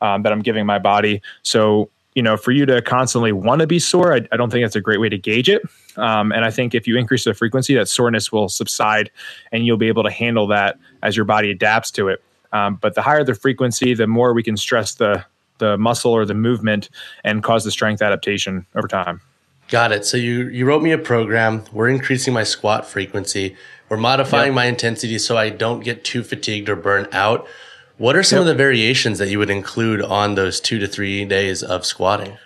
um, that I'm giving my body. So, you know, for you to constantly want to be sore, I, I, don't think that's a great way to gauge it. Um, and I think if you increase the frequency, that soreness will subside and you'll be able to handle that as your body adapts to it. Um, but the higher the frequency, the more we can stress the the muscle or the movement and cause the strength adaptation over time. Got it. So you you wrote me a program. We're increasing my squat frequency. We're modifying yep. my intensity so I don't get too fatigued or burnt out. What are some yep. of the variations that you would include on those two to three days of squatting?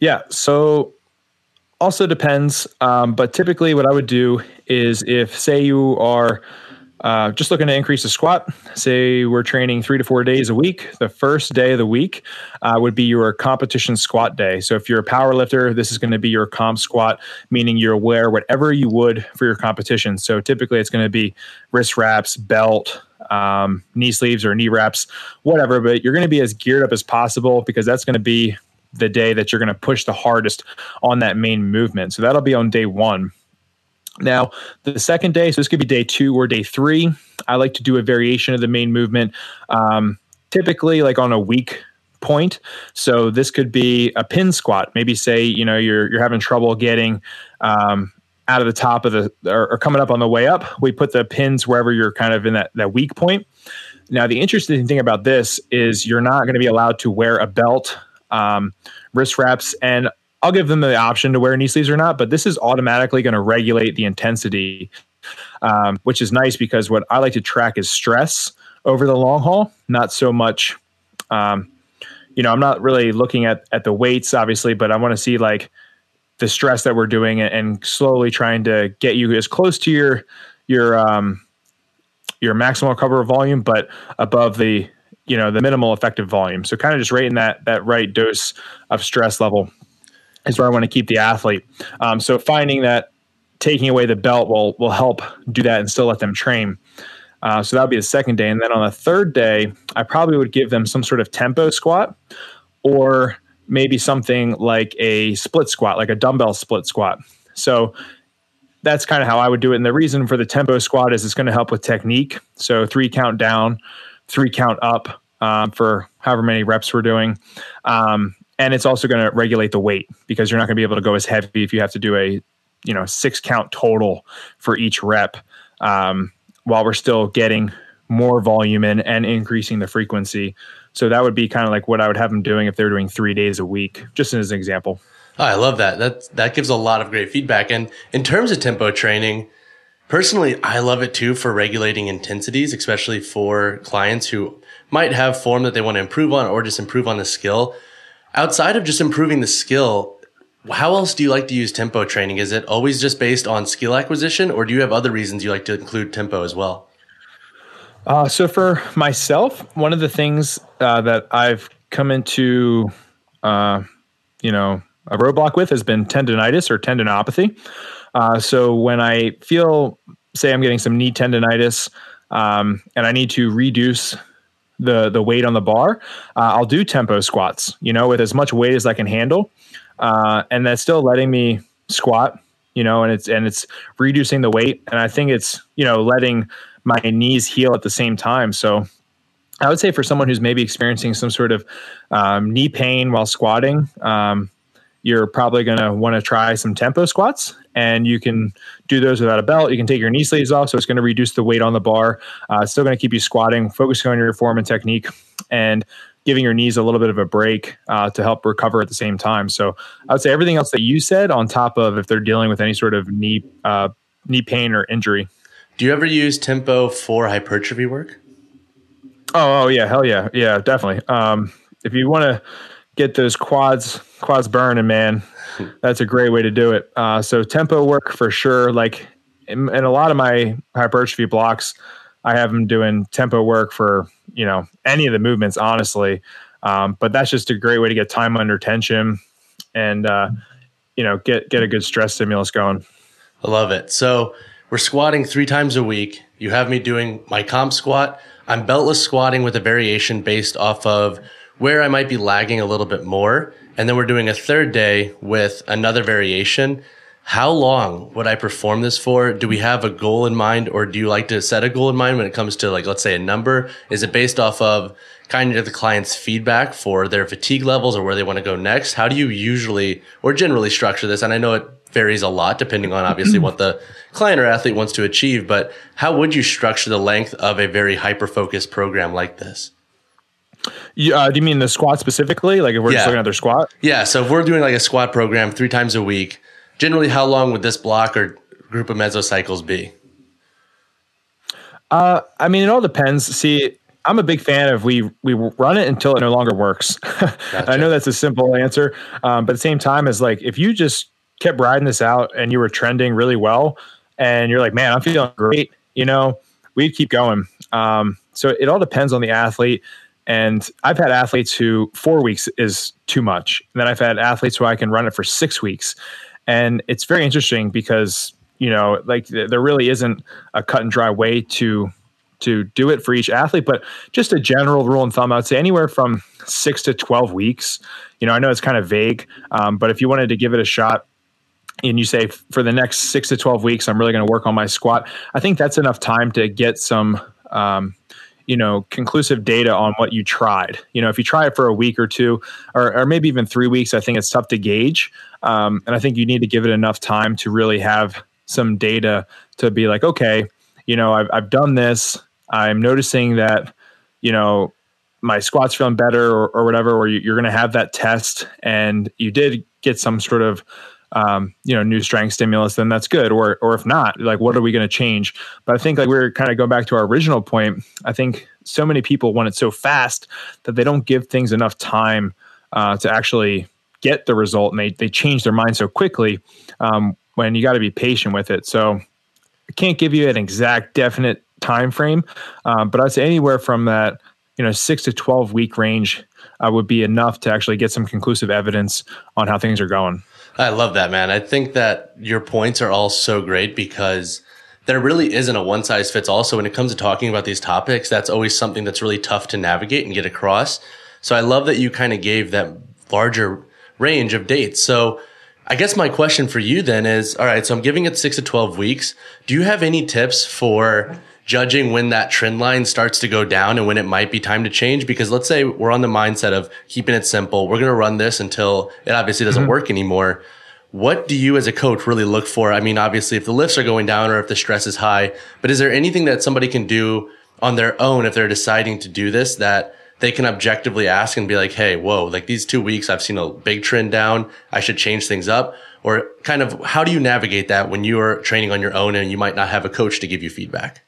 Yeah. So also depends. Um, but typically, what I would do is if, say, you are uh, just looking to increase the squat, say we're training three to four days a week. The first day of the week uh, would be your competition squat day. So if you're a power lifter, this is going to be your comp squat, meaning you're aware whatever you would for your competition. So typically it's going to be wrist wraps, belt, um, knee sleeves or knee wraps, whatever. But you're going to be as geared up as possible because that's going to be the day that you're going to push the hardest on that main movement. So that'll be on day one. Now, the second day, so this could be day two or day three. I like to do a variation of the main movement, um, typically like on a weak point. So this could be a pin squat. Maybe say you know you're you're having trouble getting um, out of the top of the or, or, coming up on the way up. We put the pins wherever you're kind of in that that weak point. Now, the interesting thing about this is you're not going to be allowed to wear a belt, um, wrist wraps, and I'll give them the option to wear knee sleeves or not, but this is automatically going to regulate the intensity, um, which is nice because what I like to track is stress over the long haul, not so much. Um, you know, I'm not really looking at at the weights, obviously, but I want to see like the stress that we're doing and slowly trying to get you as close to your your um, your maximal recoverable volume, but above the you know the minimal effective volume. So kind of just rating that that right dose of stress level is where I want to keep the athlete. Um, so finding that taking away the belt will will help do that and still let them train. Uh, so that would be the second day, and then on the third day, I probably would give them some sort of tempo squat, or maybe something like a split squat, like a dumbbell split squat. So that's kind of how I would do it. And the reason for the tempo squat is it's going to help with technique. So three count down, three count up um, for however many reps we're doing. Um, and it's also going to regulate the weight because you're not going to be able to go as heavy if you have to do a you know six count total for each rep um, while we're still getting more volume in and increasing the frequency. So that would be kind of like what i would have them doing if they're doing three days a week just as an example. Oh, i love that. That that gives a lot of great feedback. And in terms of tempo training personally i love it too for regulating intensities especially for clients who might have form that they want to improve on or just improve on the skill outside of just improving the skill, how else do you like to use tempo training? Is it always just based on skill acquisition, or do you have other reasons you like to include tempo as well? Uh, so for myself, one of the things uh, that I've come into, uh, you know, a roadblock with has been tendonitis or tendinopathy. Uh, so when I feel, say, I'm getting some knee tendonitis, um, and I need to reduce the the weight on the bar, uh, I'll do tempo squats. You know, with as much weight as I can handle, uh, and that's still letting me squat. You know, and it's and it's reducing the weight, and I think it's you know letting my knees heal at the same time. So I would say for someone who's maybe experiencing some sort of um, knee pain while squatting, um, you're probably going to want to try some tempo squats and you can do those without a belt. You can take your knee sleeves off, so it's going to reduce the weight on the bar. Uh, it's still going to keep you squatting, focusing on your form and technique, and giving your knees a little bit of a break uh, to help recover at the same time. So I would say everything else that you said, on top of if they're dealing with any sort of knee uh, knee pain or injury. Do you ever use tempo for hypertrophy work? Oh, oh yeah, hell yeah, yeah, definitely. Um, if you want to get those quads quads burning, man. That's a great way to do it. Uh, so tempo work for sure. Like in, in, a lot of my hypertrophy blocks, I have them doing tempo work for you know any of the movements, honestly. Um, but that's just a great way to get time under tension and uh, you know get get a good stress stimulus going. I love it. So we're squatting three times a week. You have me doing my comp squat. I'm beltless squatting with a variation based off of where I might be lagging a little bit more. And then we're doing a third day with another variation. How long would I perform this for? Do we have a goal in mind or do you like to set a goal in mind when it comes to like, let's say a number? Is it based off of kind of the client's feedback for their fatigue levels or where they want to go next? How do you usually or generally structure this? And I know it varies a lot depending on obviously what the client or athlete wants to achieve, but how would you structure the length of a very hyper focused program like this? You, uh, do you mean the squat specifically? Like if we're yeah. just looking at their squat? Yeah. So if we're doing like a squat program three times a week, generally how long would this block or group of mesocycles be? Uh, I mean, it all depends. See, I'm a big fan of we we run it until it no longer works. (laughs) Gotcha. I know that's a simple answer, um, but at the same time, is like if you just kept riding this out and you were trending really well, and you're like, man, I'm feeling great, you know, we'd keep going. Um, so it all depends on the athlete. And I've had athletes who four weeks is too much. And then I've had athletes who I can run it for six weeks. And it's very interesting because, you know, like there really isn't a cut and dry way to to do it for each athlete, but just a general rule and thumb, I would say anywhere from six to 12 weeks. You know, I know it's kind of vague, um, but if you wanted to give it a shot, and you say for the next six to 12 weeks, I'm really going to work on my squat, I think that's enough time to get some um, you know conclusive data on what you tried. You know if you try it for a week or two or, or maybe even three weeks i think it's tough to gauge. Um, and i think you need to give it enough time to really have some data to be like okay you know i've, I've done this. I'm noticing that you know my squat's feeling better or, or whatever or you're going to have that test. And you did get some sort of um, you know, new strength stimulus, then that's good. Or, or if not, like, what are we going to change? But I think like we're kind of going back to our original point. I think so many people want it so fast that they don't give things enough time uh, to actually get the result, and they they change their mind so quickly. Um, when you got to be patient with it. So I can't give you an exact, definite time frame, um, but I'd say anywhere from that, you know, six to twelve week range uh, would be enough to actually get some conclusive evidence on how things are going. I love that, man. I think that your points are all so great because there really isn't a one size fits all. So when it comes to talking about these topics, that's always something that's really tough to navigate and get across. So I love that you kind of gave that larger range of dates. So I guess my question for you then is all right, so I'm giving it six to 12 weeks. Do you have any tips for judging when that trend line starts to go down and when it might be time to change? Because let's say we're on the mindset of keeping it simple. We're going to run this until it obviously doesn't mm-hmm. work anymore. What do you as a coach really look for? I mean, obviously, if the lifts are going down or if the stress is high, but is there anything that somebody can do on their own if they're deciding to do this that they can objectively ask and be like, hey, whoa, like these two weeks, I've seen a big trend down. I should change things up. Or kind of how do you navigate that when you are training on your own and you might not have a coach to give you feedback?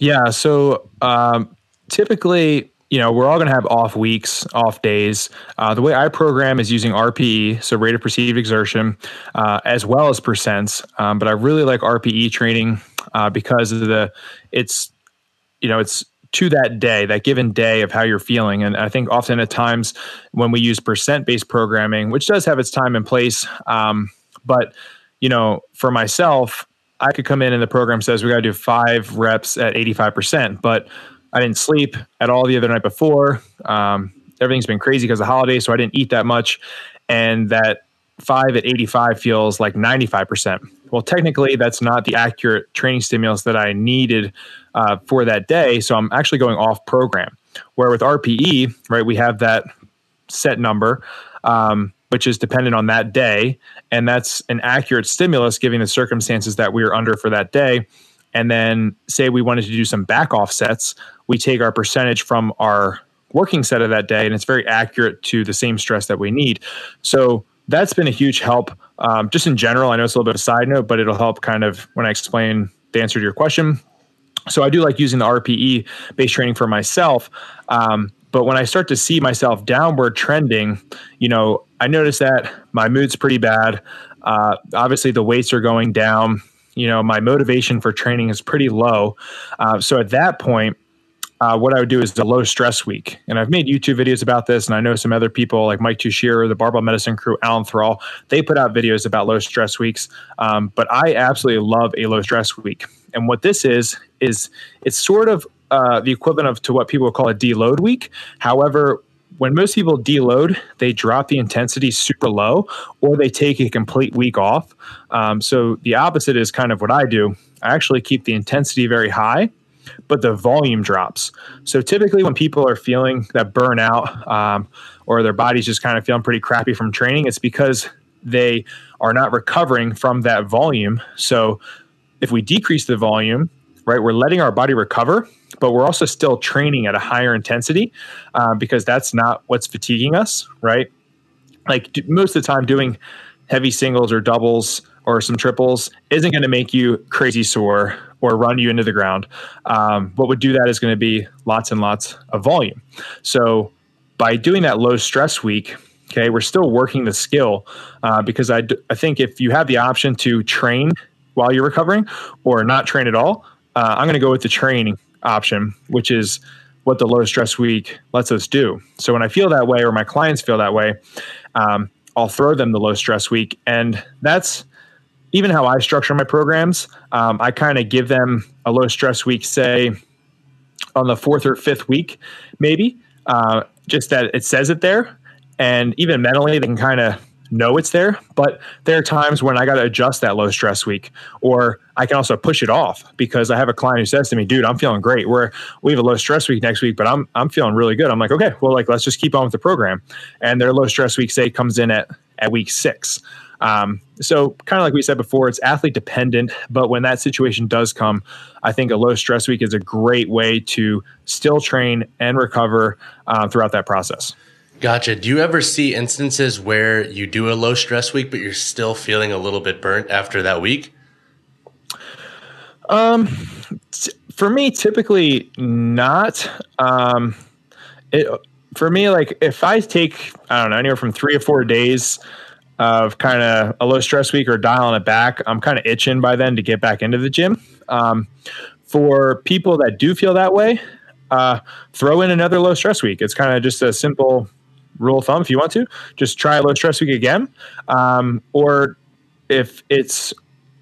Yeah. So um, typically, you know, we're all going to have off weeks, off days. Uh, the way I program is using RPE, so rate of perceived exertion, uh, as well as percents. Um, but I really like RPE training uh, because of the it's you know it's to that day, that given day of how you're feeling. And I think often at times when we use percent based programming, which does have its time and place, um, but you know, for myself, I could come in and the program says we got to do five reps at 85%, but I didn't sleep at all the other night before. Um, everything's been crazy because of the holiday, so I didn't eat that much. And that five at 85 feels like 95%. Well, technically, that's not the accurate training stimulus that I needed uh, for that day. So I'm actually going off program. Where with RPE, right, we have that set number, um, which is dependent on that day. And that's an accurate stimulus given the circumstances that we are under for that day. And then, say we wanted to do some back offsets, we take our percentage from our working set of that day, and it's very accurate to the same stress that we need. So, that's been a huge help um, just in general. I know it's a little bit of a side note, but it'll help kind of when I explain the answer to your question. So I do like using the RPE based training for myself. Um, but when I start to see myself downward trending, you know, I notice that my mood's pretty bad. Uh, obviously, the weights are going down. You know, my motivation for training is pretty low. Uh, so at that point, uh, what I would do is the low stress week. And I've made YouTube videos about this, and I know some other people like Mike Tuchscherer, the Barbell Medicine crew, Alan Thrall, they put out videos about low stress weeks. Um, but I absolutely love a low stress week. And what this is, is it's sort of uh, the equivalent of to what people would call a deload week. However, when most people deload, they drop the intensity super low or they take a complete week off. Um, so the opposite is kind of what I do. I actually keep the intensity very high but the volume drops. So typically, when people are feeling that burnout um, or their body's just kind of feeling pretty crappy from training, it's because they are not recovering from that volume. So if we decrease the volume, right, we're letting our body recover, but we're also still training at a higher intensity uh, because that's not what's fatiguing us, right? Like most of the time, doing heavy singles or doubles or some triples isn't going to make you crazy sore or run you into the ground. Um, what would do that is going to be lots and lots of volume. So by doing that low stress week, okay, we're still working the skill uh, because I, d- I think if you have the option to train while you're recovering or not train at all, uh, I'm going to go with the training option, which is what the low stress week lets us do. So when I feel that way or my clients feel that way, um, I'll throw them the low stress week. And that's even how I structure my programs, um, I kind of give them a low stress week, say on the fourth or fifth week, maybe, uh, just that it says it there. And even mentally, they can kind of know it's there. But there are times when I got to adjust that low stress week, or I can also push it off because I have a client who says to me, "Dude, I'm feeling great. We're we have a low stress week next week, but I'm I'm feeling really good." I'm like, "Okay, well, like let's just keep on with the program." And their low stress week say comes in at at week six. Um, so, kind of like we said before, it's athlete dependent. But when that situation does come, I think a low stress week is a great way to still train and recover uh, throughout that process. Gotcha. Do you ever see instances where you do a low stress week, but you're still feeling a little bit burnt after that week? Um, t- for me, typically not. Um, it, for me, like if I take, I don't know, anywhere from three or four days of kind of a low stress week or dialing it back, I'm kind of itching by then to get back into the gym. Um, for people that do feel that way, uh, throw in another low stress week. It's kind of just a simple rule of thumb if you want to. Just try a low stress week again. Um, or if it's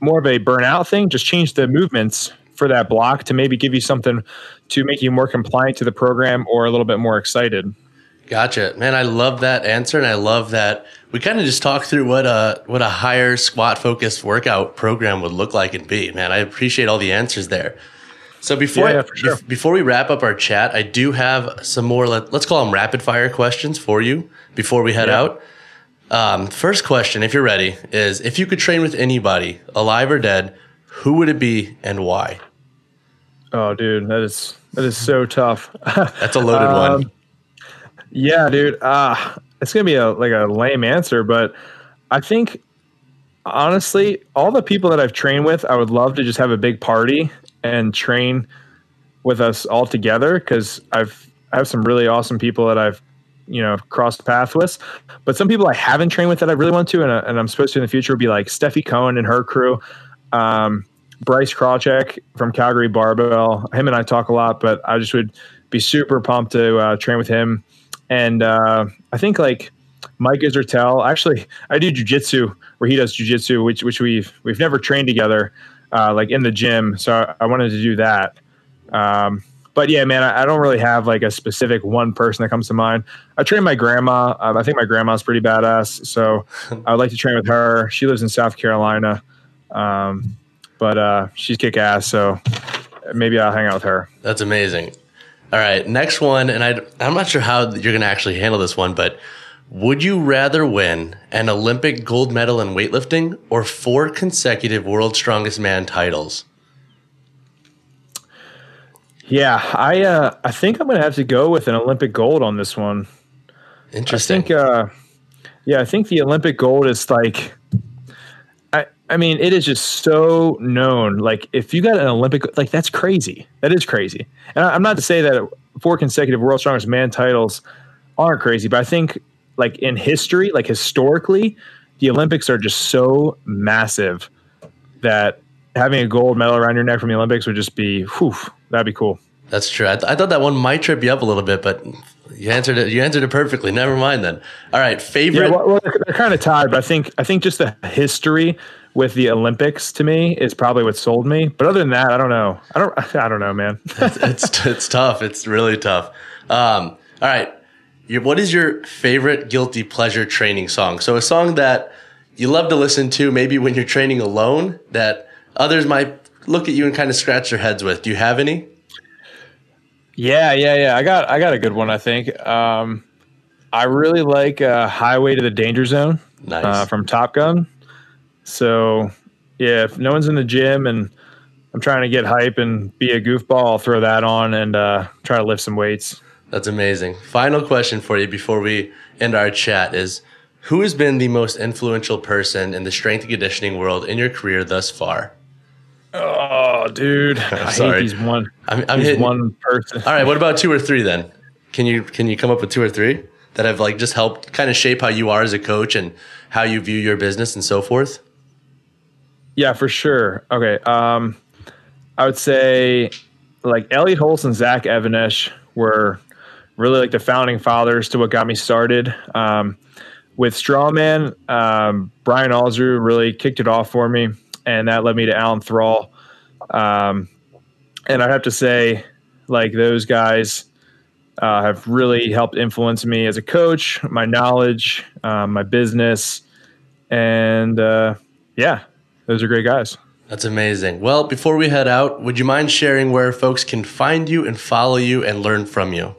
more of a burnout thing, just change the movements for that block to maybe give you something to make you more compliant to the program or a little bit more excited. Gotcha, man. I love that answer, and I love that we kind of just talked through what a what a higher squat focused workout program would look like and be. Man, I appreciate all the answers there. So before Yeah, I- sure. bef- before we wrap up our chat, I do have some more. Let, let's call them rapid fire questions for you before we head Yeah. out. Um, first question, if you're ready, is if you could train with anybody, alive or dead, who would it be and why? Oh, dude, that is that is so tough. (laughs) That's a loaded one. Um, yeah, dude. Uh, it's gonna be a like a lame answer, but I think honestly, all the people that I've trained with, I would love to just have a big party and train with us all together because I've I have some really awesome people that I've you know crossed paths with. But some people I haven't trained with that I really want to, and, I- and I'm supposed to in the future would be like Stefi Cohen and her crew. Um, Bryce Krawczyk from Calgary Barbell. Him and I talk a lot, but I just would be super pumped to uh, train with him. And uh, I think like Mike Israetel. Actually, I do jujitsu where he does jujitsu, which which we've we've never trained together, uh, like in the gym. So I, I wanted to do that. Um, but yeah, man, I, I don't really have like a specific one person that comes to mind. I train my grandma. Um, I think my grandma's pretty badass, so (laughs) I would like to train with her. She lives in South Carolina, um, but uh, she's kick ass. So maybe I'll hang out with her. That's amazing. All right, next one, and I, I'm not sure how you're going to actually handle this one, but would you rather win an Olympic gold medal in weightlifting or four consecutive World Strongest Man titles? Yeah, I uh, I think I'm gonna have to go with an Olympic gold on this one. I Interesting. think, uh, yeah, I think the Olympic gold is like, I, I mean, it is just so known. Like, if you got an Olympic, like, that's crazy. That is crazy. And I, I'm not to say that four consecutive World Strongest Man titles aren't crazy, but I think, like, in history, like, historically, the Olympics are just so massive that having a gold medal around your neck from the Olympics would just be, whew, that'd be cool. That's true. I, th- I thought that one might trip you up a little bit, but you answered it. You answered it perfectly. Never mind then. All right, Yeah, favorite. well, well, they're kind of tied, but I think I think just the history with the Olympics to me is probably what sold me. But other than that, I don't know. I don't. (laughs) I don't know, man. it's it's tough. It's really tough. Um, all right, your, what is your favorite guilty pleasure training song? So a song that you love to listen to, maybe when you're training alone, that others might look at you and kind of scratch their heads with. Do you have any? yeah, yeah, yeah. I got I got a good one. I think. Um, I really like uh, "Highway to the Danger Zone" Nice. uh, from Top Gun. So yeah, if no one's in the gym and I'm trying to get hype and be a goofball, I'll throw that on and uh, try to lift some weights. That's amazing. Final question for you before we end our chat is who has been the most influential person in the strength and conditioning world in your career thus far? Oh, dude, (laughs) I Sorry. these one. I'm, I'm hitting. one person. All right, what about two or three then? Can you can you come up with two or three that have like just helped kind of shape how you are as a coach and how you view your business and so forth? Yeah, for sure. Okay. Um, I would say like Elliott Hulse and Zach Even-Esh were really like the founding fathers to what got me started. Um, with Strongman, um, Brian Alsruhe really kicked it off for me, and that led me to Alan Thrall. Um, and I'd have to say, like those guys uh, have really helped influence me as a coach, my knowledge, um, my business, and uh, yeah, those are great guys. That's amazing. Well, before we head out, would you mind sharing where folks can find you and follow you and learn from you?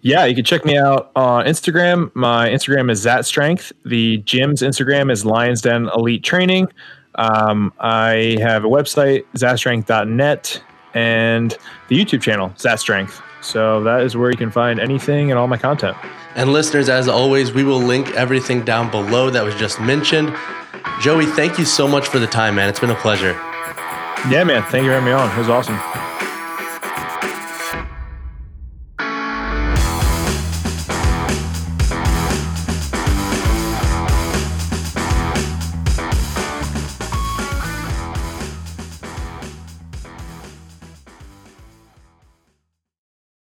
Yeah, you can check me out on Instagram. My Instagram is Szat Strength. The gym's Instagram is Lions Den Elite Training. Um, I have a website, szatstrength.net, and the YouTube channel, Szat Strength. So that is where you can find anything and all my content. And listeners, as always, we will link everything down below that was just mentioned. Joey, thank you so much for the time, man. It's been a pleasure. Yeah, man. Thank you for having me on. It was awesome.